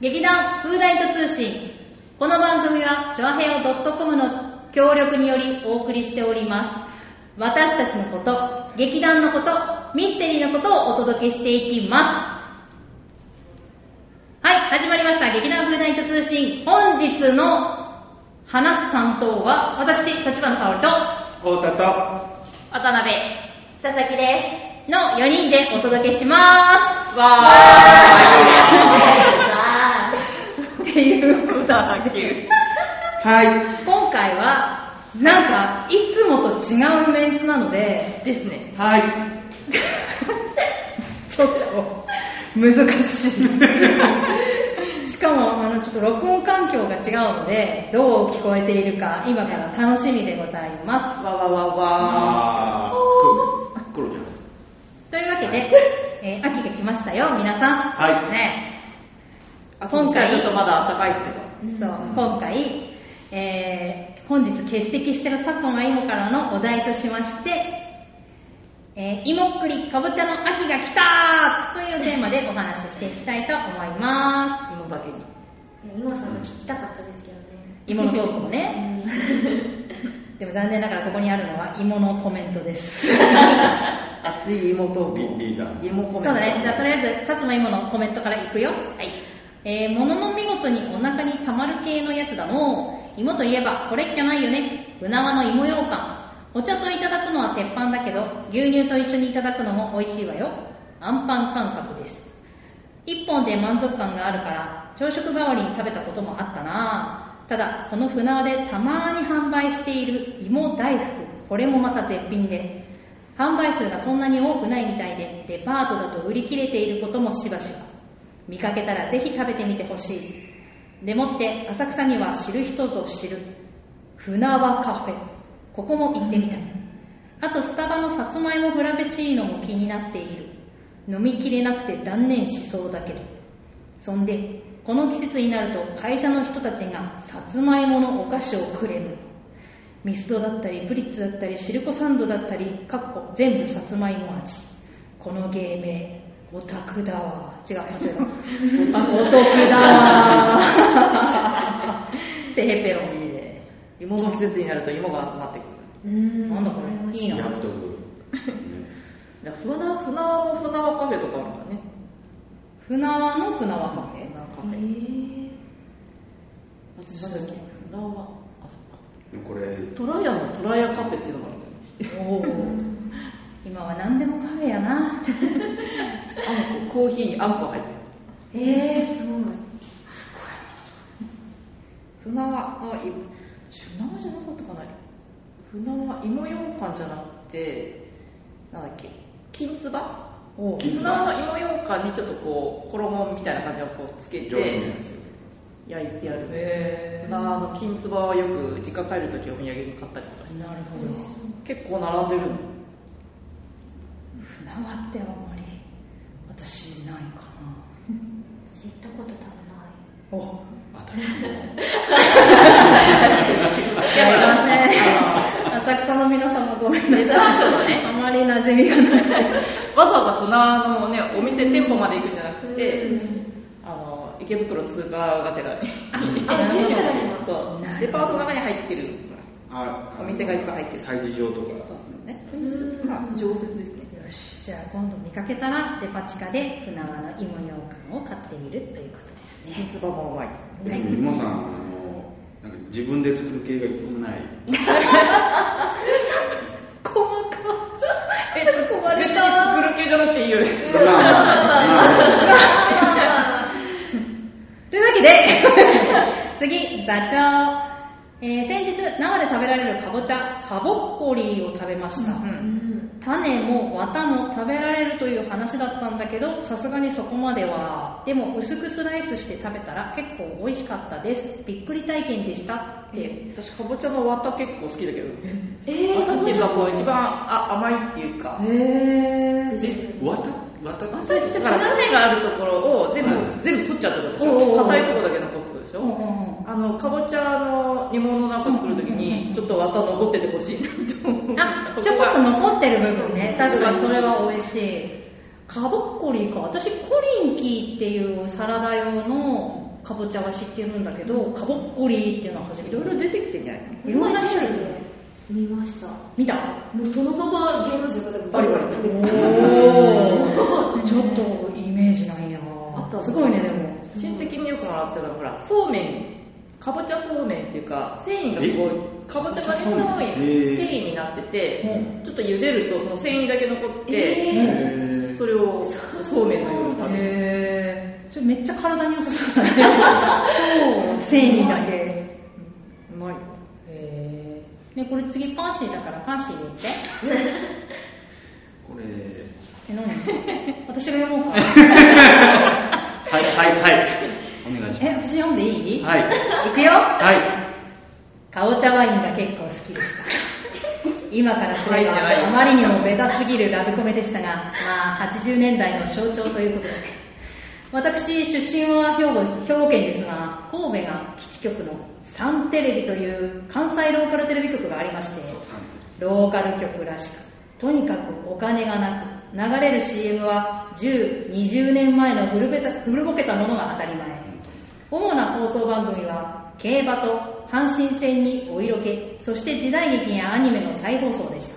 劇団フーダイト通信。この番組は、チョアヘオ .com の協力によりお送りしております。私たちのこと、劇団のこと、ミステリーのことをお届けしていきます。はい、始まりました。劇団フーダイト通信。本日の話す担当は、私、立花沙織と、太田と、渡辺、佐々木です。の4人でお届けしまーす。わーいうことだけ。はい。今回は、なんか、いつもと違うメンツなので、ですね。はい。ちょっと、難しい。しかも、あの、ちょっと録音環境が違うので、どう聞こえているか、今から楽しみでございます。わわわわあー、く、黒ちゃん。というわけで、えー秋が来ましたよ、皆さん。はいね。今回ちょっとまだ暖かいですけど。そう、今回、えー本日欠席してる佐久間芋からのお題としまして、えー芋っくりかぼちゃの秋が来たーというテーマでお話ししていきたいと思いま芋だけに。今さんが聞きたかったですけどね。す。芋のトークもね。でも残念ながらここにあるのは芋のコメントです。熱い芋とリリーダー。芋コメント。そうだね。じゃあとりあえず、さつまいものコメントからいくよ。はい。えー、ものの見事にお腹に溜まる系のやつだの芋といえばこれっきゃないよね。うなわの芋羊羹。お茶といただくのは鉄板だけど、牛乳と一緒にいただくのも美味しいわよ。アンパン感覚です。一本で満足感があるから、朝食代わりに食べたこともあったなただ、この船輪でたまに販売している芋大福、これもまた絶品で、販売数がそんなに多くないみたいで、デパートだと売り切れていることもしばしば。見かけたらぜひ食べてみてほしい。でもって、浅草には知る人ぞ知る、船輪カフェ。ここも行ってみたい。あと、スタバのさつまいもフラペチーノも気になっている。飲みきれなくて断念しそうだけど。そんで、この季節になると会社の人たちがさつまいものお菓子をくれる。ミスドだったり、プリッツだったり、シルコサンドだったり、かっこ全部さつまいも味。この芸名、オタクだわ。違う、間違えた。お得だわ。てへぺろ。いいね。芋の季節になると芋が集まってくる。うんなんだこれ、いいな。約束。で船、船輪の船輪カフェとかあるんだね。船輪の船輪カフェ？カフへェ。ーあとなんだっけ？船輪、あ、そっか。これ、トラヤのトラヤカフェっていうのがあるんだよね。おー今は何でもカフェやな。あんこ、コーヒーにあんこ入ってる。えー、すごい。船輪の、い船輪じゃなかったかな船輪、芋ようかんじゃなくて、なんだっけ、金つば？お金船輪の芋ようかんにちょっとこう、衣みたいな感じをこうつけて。焼いてやる。船輪の金つばはよく実家帰るときお土産に買ったりとかして。なるほど。結構並んでるの。船輪ってあんまり私ないか知ったこと多分ない。な。お私も。やりますね。浅草の皆さんもごめんなさい。あまり馴染みがない。わざわざ船輪のね、お店店舗まで行くんじゃなくて、あの、池袋通貨がてらに。あ、池袋にも。そうデパートの中に入ってるあお店がいっぱい入ってる催事場とか。そうですね。うんまあ、常設ですね。よし、じゃあ今度見かけたらデパ地下で船輪の芋ようかんを買ってみるということですね。金つばもうまい。でも、今さん、あの、なんか自分で作る系が一個もない。細かえ、突っ込別にた。作る系じゃなくていいよね。というわけで、次、座長。えー先日、生で食べられるかぼちゃ、かぼっこりーを食べました。うん種も綿も食べられるという話だったんだけど、さすがにそこまでは。でも薄くスライスして食べたら結構美味しかったです。びっくり体験でしたって。私、かぼちゃの綿結構好きだけど。えー、綿っていうかこう一番あ甘いっていうか。へー。え、わた、わた綿って種があるところを全部、うん全部取っちゃったでしょ硬いところだけ残すでしょ、あの、かぼちゃの煮物なんか作るときに、ちょっと綿残っててほしいなって思う。あ、ちょこっと残ってる部分ね。確かにそれは美味しい。かぼっこりか。私、コリンキーっていうサラダ用のかぼちゃは知ってるんだけど、かぼっこりっていうのは初めて。いろいろ出てきてんじゃない？いろんな種類で見ました。見たもうそのまま芸能人がバリバリ食べておーちょっとイメージないなあとすごいね、でも。親戚によくもらったのはほらそうめんかぼちゃそうめんっていうか繊維がこうかぼちゃがね繊維になってて、うちょっと茹でるとその繊維だけ残って、それをそうめんのように食べる。それめっちゃ体に良さそうだね。超繊維だけ。うまい。へね、これ次パーシーだからパーシー言って。これ、え、何？私が読もうか。はい、はい、はい。お願いしえ、ま私読んでいい？す。はい。いくよはい。かぼちゃワインが結構好きでした。今からこれワインじゃないはあまりにもベタすぎるラブコメでしたが、まあ80年代の象徴ということで。私、出身は兵庫兵庫県ですが、神戸が基地局のサンテレビという関西ローカルテレビ局がありまして、ローカル局らしく、とにかくお金がなく、流れる CM は10、20年前の古べた古ぼけたものが当たり前。主な放送番組は、競馬と阪神戦にお色気、そして時代劇やアニメの再放送でした。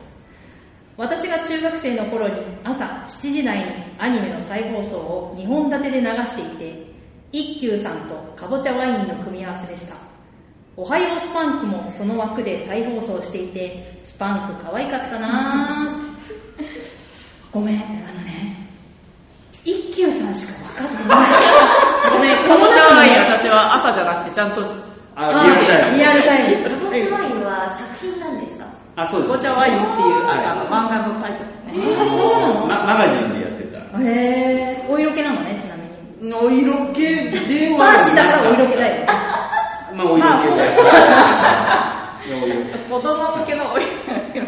私が中学生の頃に朝7時台にアニメの再放送を2本立てで流していて、一休さんとかぼちゃワインの組み合わせでした。おはようスパンクもその枠で再放送していて、スパンク可愛かったなぁ。ごめん、あのね、一休さんしか分かってない。ごめんかぼちゃワイン私は朝じゃなくてちゃんとあ、リアルタイム。リアルタイム。かぼちゃワインは作品なんですか？あ、そうです。かぼちゃワインっていうああの漫画のタイトルですねえーそうなの？まマガジンでやってた。へぇー、お色気なのね、ちなみに。お色気ではパーシだからお色気だよ。まあ、お色気だよ。子供向けのお色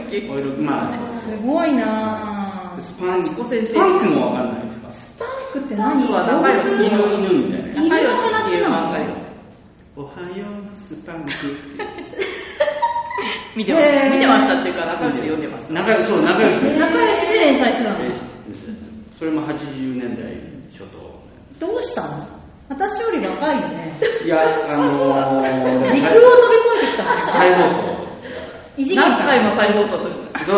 気お色まあ、すごいなぁ。スパン、自己先生スパンクもわかんないですか？スパンクって何？は仲良し犬犬みたいな。犬の話なの？おはよう、スパンクって。見てました、見てましたっていうか仲良しで読んでました仲良し、そう、仲良しで。仲良しで連載してたの？えそれも80年代初頭。どうしたの？私より若いよね。いや、あのー、時空を飛び越えてきたの再放送。異次元か何回も再放送する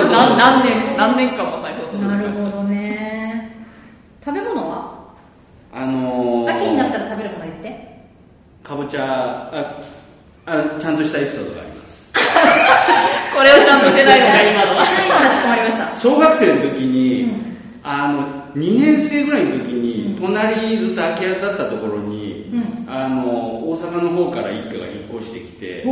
何年何年間も再放送するなるほどね。食べ物は？あのー、秋になったら食べるもの言って。かぼちゃああ、ちゃんとしたエピソードがあります。これをちゃんとしてないのか今のはかしこまりました。小学生の時に、うんあの、2年生ぐらいの時に、うん隣ずっと空き家だったところに、うんあの、大阪の方から一家が引っ越してきて、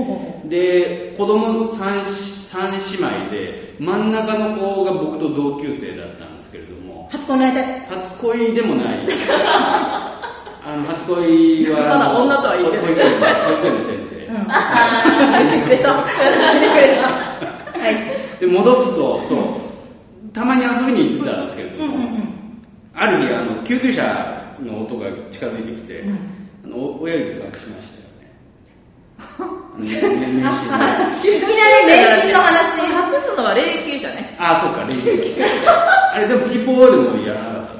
で、子供 3, 三姉妹で、真ん中の子が僕と同級生だったんですけれども、初恋の相手？初恋でもない。あの、初恋は、まだ女とは言ってない保育園の先生。うん。言ってくれた言ってくれたはい。で、戻すと、そう、たまに遊びに行ってたんですけれども、うんうんうん。ある日、あの、救急車の音が近づいてきて、うんあのお親指隠しましたよね。あのねね年始でいきなり迷信の話。隠すのは霊系じゃね？あ、そうか、レイジあれ、でもピポーでもやらなかっ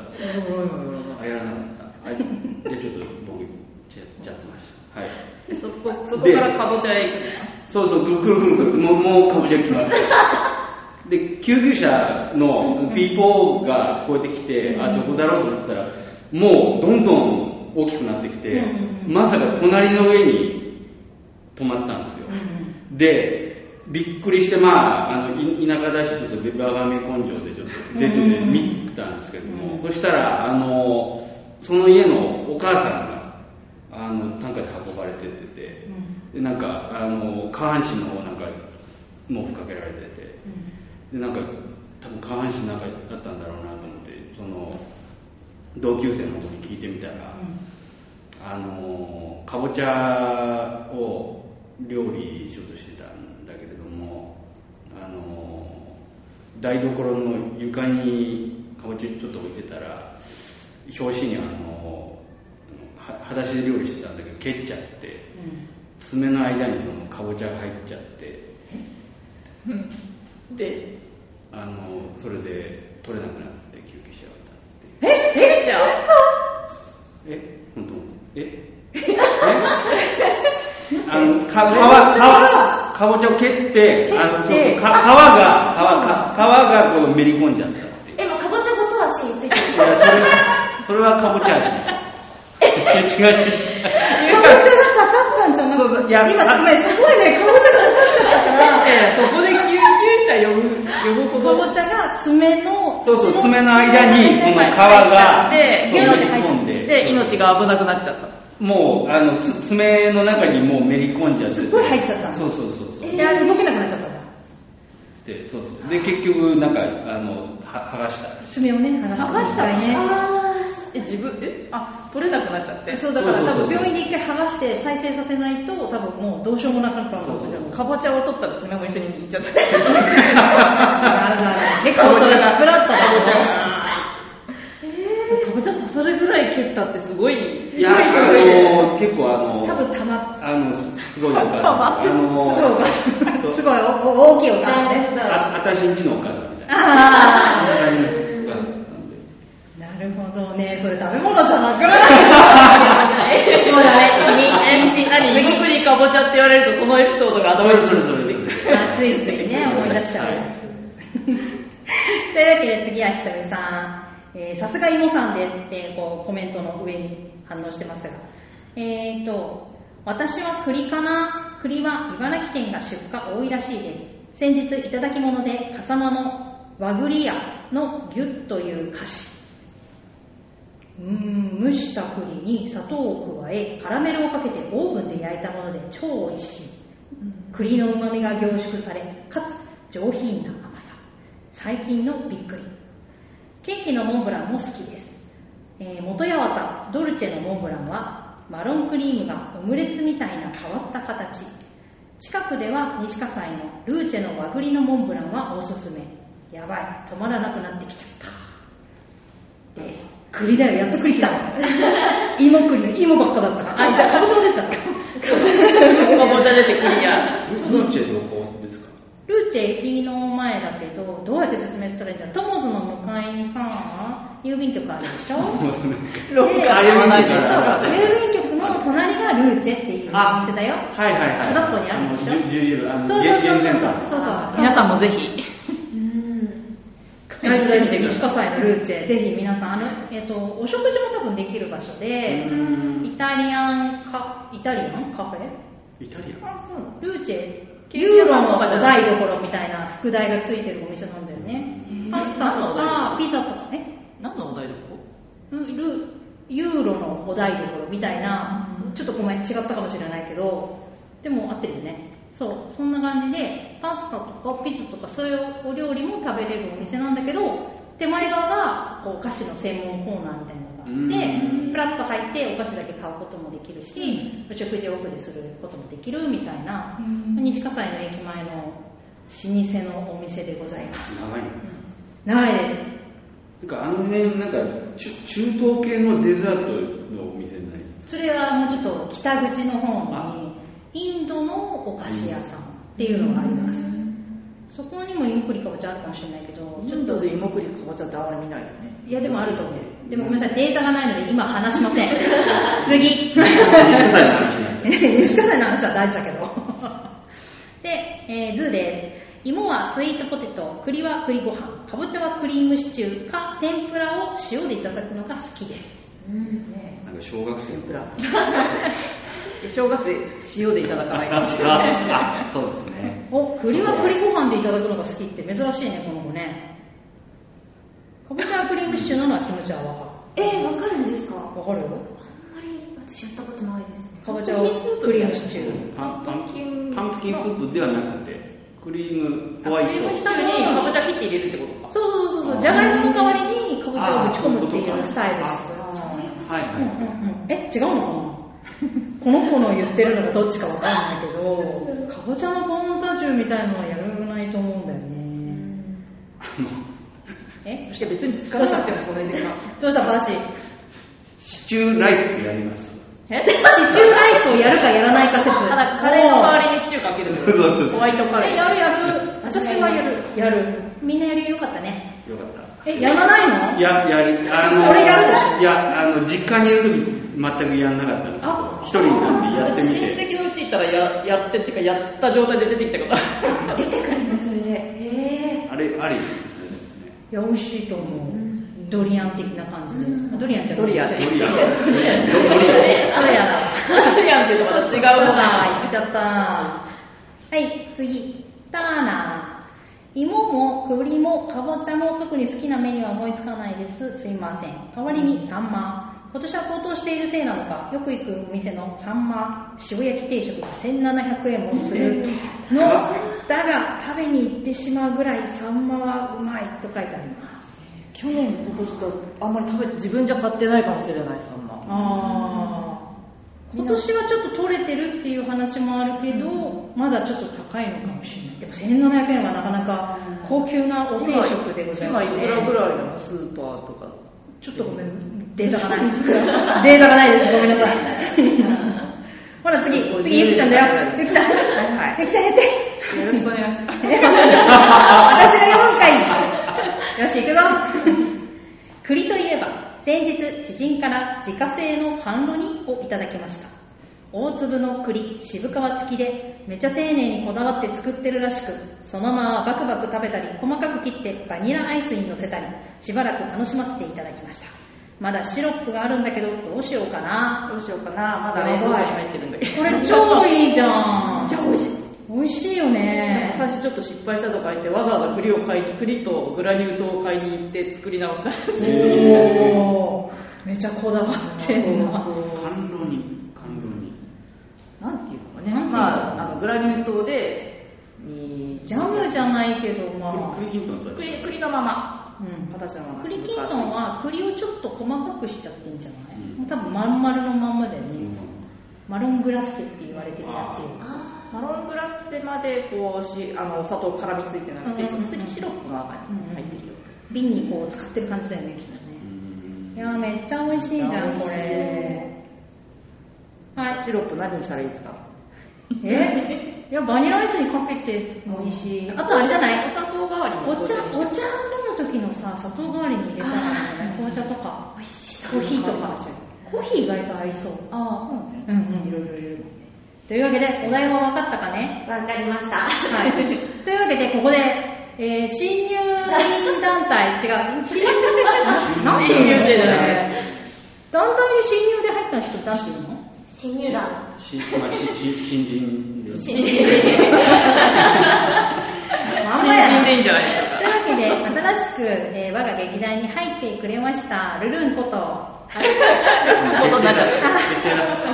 た。あ、やらなかった。はい。で、ちょっと僕、やっちゃってました。はい。でそこそこからかぼちゃへ行くのそうそう、くるくるくるくる、もう、もうかぼちゃ来ます。で、救急車のピーポーが聞こえてきて、あ、どこだろうと思ったら、もうどん。どん。大きくなってきてまさか隣の上に止まったんですよ。うんで、びっくりして、まあ、あの、い田舎だし、ちょっと我がめ根性でちょっと出てて見たんですけども、うんそしたら、あの、その家のお母さんが、あの、担架で運ばれてってて、で、なんか、あの、下半身の方なんか、毛布かけられてて、で、なんか、多分下半身なんかだったんだろうなと思って、その、同級生の子に聞いてみたら、あの、かぼちゃを料理しようとしてたんだけれども、あの、台所の床にかぼちゃちょっと置いてたら、表紙にあの、は裸足で料理してたんだけど、蹴っちゃって、爪の間にそのかぼちゃが入っちゃって、で？あの、それで取れなくなって救急車をえ？えちゃう？え？本当？え？え？の、か、皮、皮、かぼちゃを蹴って、あの、そうそうか皮が、皮が、皮がこのめり込んじゃったっていう。え、もうかぼちゃごと足についてる。いや、それは、それはかぼちゃ味。違う違う。かぼちゃが刺さったんじゃなくて、そうそういや今あごめん、すごいね、かぼちゃが刺さっちゃったから、ええそこで救急車呼ぶ、呼ぶほど。かぼちゃが爪の、そうそう、爪の間に、その皮が、でュッてめり込んで、で、命が危なくなっちゃった。もう、あの、つ爪の中にもうめり込んじゃってて。すっごい入っちゃったのそうそうそうそう。いや、動けなくなっちゃったんだ。で、そうそう。で、結局、なんか、あの、は剥がした。爪をね、剥がして剥がしたね。あえ、自分、え？あ、取れなくなっちゃって。そうだから多分病院で一回剥がして再生させないと多分もうどうしようもなかったんだと思う。かぼちゃを取ったら爪も一緒にいっちゃった。結構それスプラッタだかぼちゃ。かぼちゃ刺さるぐらい蹴ったってすごい。いや、あの、結構あの、多分たまっあの、すすごいお母さん。たあの、すごいお母さんすごい大きいお母さんね。あ、あたしんちのお母さんみたいな。あそんなるほどね。それ食べ物じゃなくない もうダメ。え、し、何ゆっくりかぼちゃって言われるとそのエピソードが頭にそれそれそれそれ。あついついね、思い出しちゃう。というわけで次はひとみさん。えさすが芋さんですってこうコメントの上に反応してますが。えーと、私は栗かな？栗は茨城県が出荷多いらしいです。先日いただき物で笠間の和栗屋のギュッという菓子。うーん蒸した栗に砂糖を加えカラメルをかけてオーブンで焼いたもので超美味しい栗の旨味が凝縮されかつ上品な甘さ最近のびっくりケーキのモンブランも好きです、えー元八幡ドルチェのモンブランはマロンクリームがオムレツみたいな変わった形。近くでは西葛西のルーチェの和栗のモンブランはおすすめ。やばい止まらなくなってきちゃった。です。栗だよやっと栗来た 芋栗芋ばっかだったから。あじゃあかぼちゃも出てた。かぼちゃ出てクリア。ルーチェどこルーチェ駅の前だけどどうやって説明したらいいんだろう。トモズの向かいにさ郵便局あるでしょ。もうそれロッカーではないですそう。郵便局の隣がルーチェっていうお店だよ。はいはいはい。片っぽにあるでしょ。のじゅ十字路あの、そうそうゲそう。そう皆さんもぜひ。うん。大事大事西葛西のルーチェ。ぜひ皆さんあの、えっとお食事も多分できる場所でうん。イタリアンカイタリアンカフェ？イタリアン？ルーチェユーロの台所みたいな副題がついてるお店なんだよね。パスタとか。ピザとかね。何のお題どこルユーロのお台所みたいな。ちょっとごめん違ったかもしれないけど。でも合ってるよね。そう。そんな感じでパスタとかピザとかそういうお料理も食べれるお店なんだけど手前側がこうお菓子の専門コーナーみたいなのがあうん。ってプラッと入ってお菓子だけ買うこともできるし、お食事を奥ですることもできるみたいな、西葛西の駅前の老舗のお店でございます。長いの長いです。なんかあの辺、なんか中中東系のデザートのお店ない？それはもうちょっと北口の方にインドのお菓子屋さんっていうのがあります。そこにも芋栗かぼちゃあるかもしれないけどちょっとで芋栗かぼちゃってあんまり見ないよね。いやでもあると思う。でもごめんなさいデータがないので今話しません。次。西葛西の話は大事だけどで、えーズーです。芋はスイートポテト栗は栗ご飯かぼちゃはクリームシチューか天ぷらを塩でいただくのが好きです。なんか小学生のプラ。正月で塩でいただかないかもしれない。あ、そうですね。お栗は栗ご飯でいただくのが好きって珍しいねこの子ね。かぼちゃはクリームシチューなのは気持ちはわかえー、わかるんですか？るわかるよあんまり私やったことないですね。かぼちゃをクリームシチュー。パンパンパンプキンスープ。ではなくて、クリームホワイト。クリームシチューにかぼちゃ切って入れるってことか。そうそうそうそうじゃがいもの代わりにかぼちゃをぶち込むっていうスタイルです。はいはい。うんうんうん。え違うの？か なこの子の言ってるのがどっちかわからないけどかぼちゃのポンタジュみたいなのはやらないと思うんだよね。え？いや別に使わなくてもそれでか。どうした？話シチューライスってやります。え？シチューライスをやるかやらないか説あだカレーの代わりにシチューかける。そうそうそうホワイトカレー。えやるやる私はやるやるみんなやるよかったねよかった。えやらないの？や、やり、あの、これやるでしょ？いや、あの、実家にいるとき全くやんなかったんですけど、一人になってやってみて。親戚のうち行ったらややってっていうか、やった状態で出てきたこと 出てくるんだ、それで。へあれ、ありですね。いや、美味しいと思う。ドリアン的な感じで。ドリアンじゃドリアンドリアン。ドリアン。ドリアンだ。ドリアンってとまた違うそうだ、言っちゃった。はい、次。ターナー。芋も栗もかぼちゃも特に好きなメニューは思いつかないです。すいません。代わりにサンマ。今年は高騰しているせいなのか、よく行くお店のサンマ塩焼き定食が1700円もするの。だが、食べに行ってしまうぐらいサンマはうまいと書いてあります。去年、今年とあんまり食べて自分じゃ買ってないかもしれない、そんな。あー今年はちょっと取れてるっていう話もあるけど、まだちょっと高いのかもしれない。でも1700円はなかなか高級なお定食でございます今いくらぐね。らいのスーパーとか。ちょっとごめん、データがない。データがないです。ごめんなさい。ほら次、次ゆきちゃんだよ。ゆきちゃん。はいゆきちゃんやって。よろしくお願いします。よし、行くぞ。栗といえば、先日知人から自家製の甘露煮をいただきました。大粒の栗、渋皮付きで、めちゃ丁寧にこだわって作ってるらしく、そのままバクバク食べたり、細かく切ってバニラアイスに乗せたり、しばらく楽しませていただきました。まだシロップがあるんだけど、どうしようかな。どうしようかな。まだ冷凍庫に入ってるんだけど。これ超いいじゃん。じゃあ美味しい。美味しいよね。最初ちょっと失敗したとか言って、わざわざ栗を買いに、栗とグラニュー糖を買いに行って作り直したんですめちゃこだわってんな。甘露に、甘露に。なんてい。うのかね。まあ、あのグラニュー糖で、にジャムじゃない。けど、まあ。栗きんとんと栗栗のまま。うん、形のまま。栗きんとんは栗をちょっと細かくしちゃってんじゃない、うん多分まん丸のまんまだよね。うんマロングラッセって言われてるやつよ。あマロングラッセまでこうしあのお砂糖絡みついてなくて、うんうんシロップの中に入ってるよ。瓶にこう使ってる感じだよね、きっとね。いやーめっちゃ美味しいじゃん、これ。はい。シロップ何にしたらいいですか？え？いや、バニラアイスにかけてもいいし、あとあれじゃない？お砂糖代わりにお茶、お茶飲む時のさ、砂糖代わりに入れたらいいんじゃない紅茶とか、美味しコーヒーとか。コーヒー意外と合いそう。ああ、そうね。うんうん、いろいろ入れる。というわけで、お題は分かったかね？い。わかりました。はい。というわけで、ここで、えー、新入員団体、違う、新入団なんていうの新入生じゃない団体に新入で入った人出してるの？新入団。新人です。新入 まんまやな新人でいいんじゃないですか。というわけで、新しく、えー我が劇団に入ってくれました、ルルンこと、あれことになっちゃった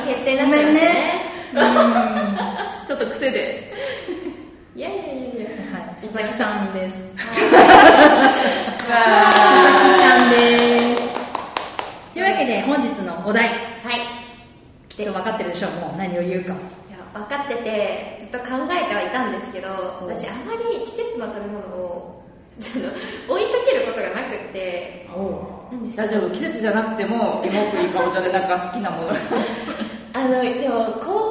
決定なっちゃいましたね。ね。うんちょっと癖で。いやいやいやいや。はい、佐々木さんです。わ佐々木さんです。というわけで、本日のお題、はい。来てる分かってるでしょう、もう何を言うか。いや分かっててずっと考えてはいたんですけどお私あまり季節の食べ物をちょっと追いかけることがなくって大丈夫、季節じゃなくても、芋栗かぼちゃでなんか好きなものが。あのでも高校2年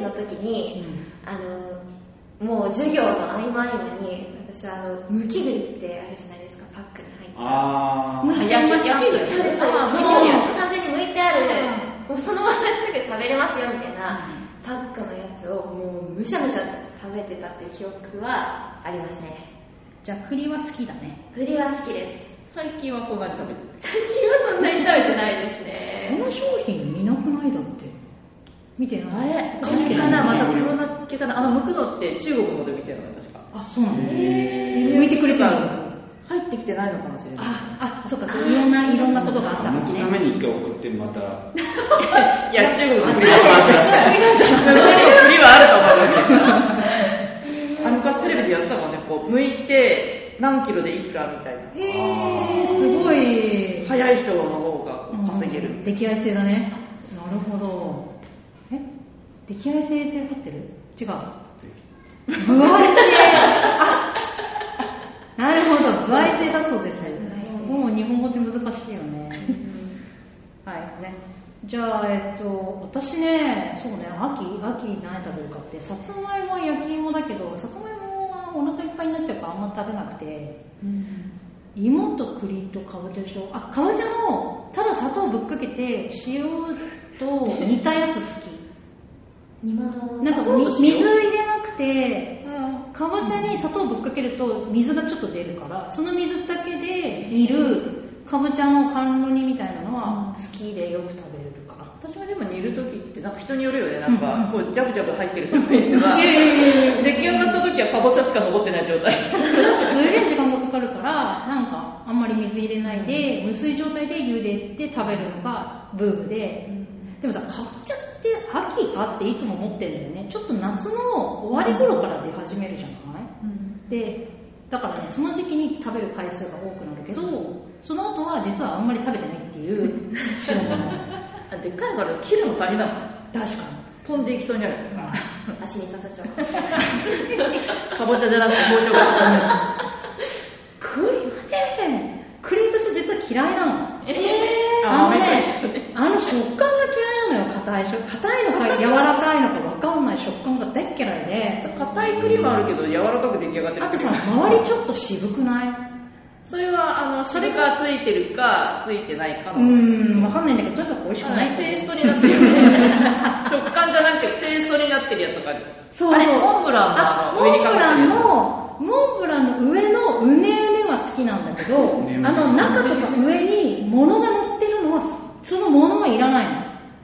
生の時に、あのもう授業の合間合間に私はあのむき栗ってあるじゃないですかパックに入ってあむいちゃいましたそうです完全に剥いてある。もうそのまますぐ食べれますよみたいなパックのやつをもうむしゃむしゃ食べてたっていう記憶はありますね。じゃあ、栗は好きだね。栗は好きです。最近はそんなに食べてる。最近はそんなに食べてないですね。この商品見な。見てないあれ？かなまたコロナ系かな？あの、剥くのって中国ので見てるのね、確か。あ、そうなのへ向いてくれてるの入ってきてないのかもしれない。あ、あ、そっか、いろんな、いろんなことがあったあ。のね。向くために一回送ってまた。いや、中国の栗あはあると思いますけど。あ昔テレビでやってたもんね、こう、剥いて何キロでいくらみたいな。へー、すごい。早い人の方が稼げる。うん出来合い制だね。なるほど。え出来合い制ってってる違う？歩合制。あなるほど、歩合制だそうです。どうも日本語って難しいよね。はい。ね。じゃあ、えっと、私ね、そうね、秋、秋何食べるかって、さつまいもは焼き芋だけど、さつまいもはお腹いっぱいになっちゃうからあんま食べなくて、芋と栗とかぼちゃでしょ？あかぼちゃもただ砂糖ぶっかけて塩と煮たやつ好きなんか水塩？入れなくてかぼちゃに砂糖ぶっかけると水がちょっと出るからその水だけで煮るかぼちゃの甘露煮みたいなのは好きでよく食べれるから私もでも煮るときってなんか人によるよね。なんうん。かこうジャブジャブ入ってる人もいれば 出来上がったときはかぼちゃしか残ってない状態。すげえ時間がかかるからなんかあんまり水入れないで無水状態で茹でて食べるのがブームででもさかぼちゃって秋かっていつも思ってんだよね。ちょっと夏の終わり頃から出始めるじゃない？でだからねその時期に食べる回数が多くなるけどその後は実はあんまり食べてないっていう 代物あでっかいから切るの大変だもん。確か飛んでいきそうになる。足に刺さっちゃう。かぼちゃじゃなくて包丁が栗はね栗私実は嫌いなの。えあのねあの食感が嫌いなのよ硬いし硬いのか柔らかいのか分かんない食感が大っ嫌いで。硬い栗もあるけど柔らかく出来上がってる。あとさ周りちょっと渋くない？それはあのそれがついてるかついてないかうの。ーん分かんないんだけどとにかく美味しくないペーストになってる。よ ね食感じゃなくてペーストになってるやつとかある。そう。あれモンブランのあモあの上にかンブランのモンブランの上のうねうねは好きなんだけどあの中とか上に物が乗ってるのはその物はいらない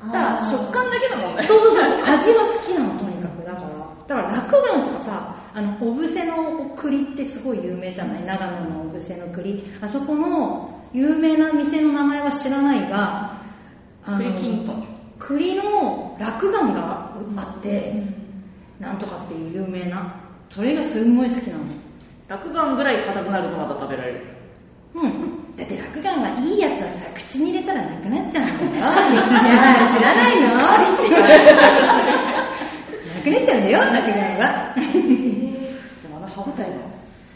のだから食感だけの問題そうそうそう、味は好きなの、とにかく。だから、だから、落雁とかさ、あの、小布施の栗ってすごい有名じゃない？長野の小布施の栗。あそこの有名な店の名前は知らないが、あの栗きんとん栗の落雁があって、なんとかっていう有名な。それがすんごい好きなの。落雁ぐらい硬くなるとまだ食べられるうん。だって落雁はいいやつはさ、口に入れたらなくなっちゃうんだよ。じゃあ、知らないのって言われる。なくなっちゃうんだよ、落雁は。でもあの歯応えの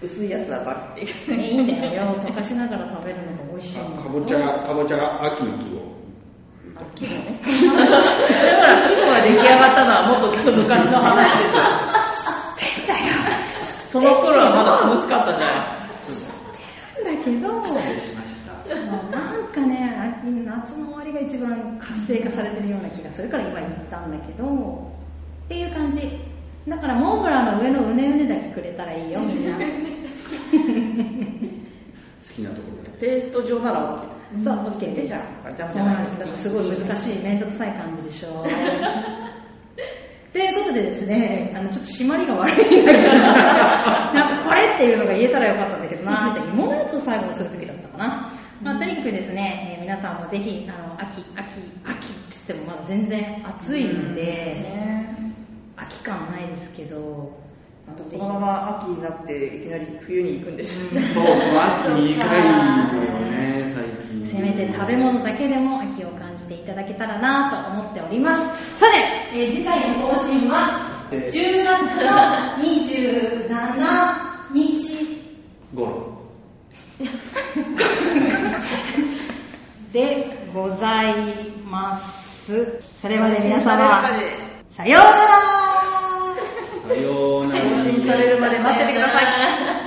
薄いやつはバリっていいんだよ。溶かしながら食べるのが美味しいかぼちゃが、かぼちゃが秋の季語。季語ねだから季語が出来上がったのはもっと昔の話ですよだよ。その頃はまだ涼しかったじゃないだけど、失礼しました。なんかね、秋夏の終わりが一番活性化されてるような気がするから今言ったんだけど、っていう感じ。だからモンブランの上のうねうねだけくれたらいいよ、みんな。好きなところで。ペースト状なら OK そう、OK でじゃあじゃなんです。すごい難しい、めんどくさい感じでしょ。ということでですね、あの、ちょっと締まりが悪いんだけど、なんかこれっていうのが言えたらよかったんだけどな、じゃあ芋のやつを最後にするときだったかな。まあ、とにかくですね、えー皆さんもぜひ、あの、秋、秋、秋って言ってもまだ全然暑いので、秋感ないですけど、あとこのまま秋になっていきなり冬に行くんですよそう、秋に2回のよね、最近。せめて食べ物だけでも秋を感じていただけたらなと思っております。さて、えー次回の更新は、10月の27日ゴロ。でございます。それまで皆様、さようならさようなら。更新 されるまで待っててください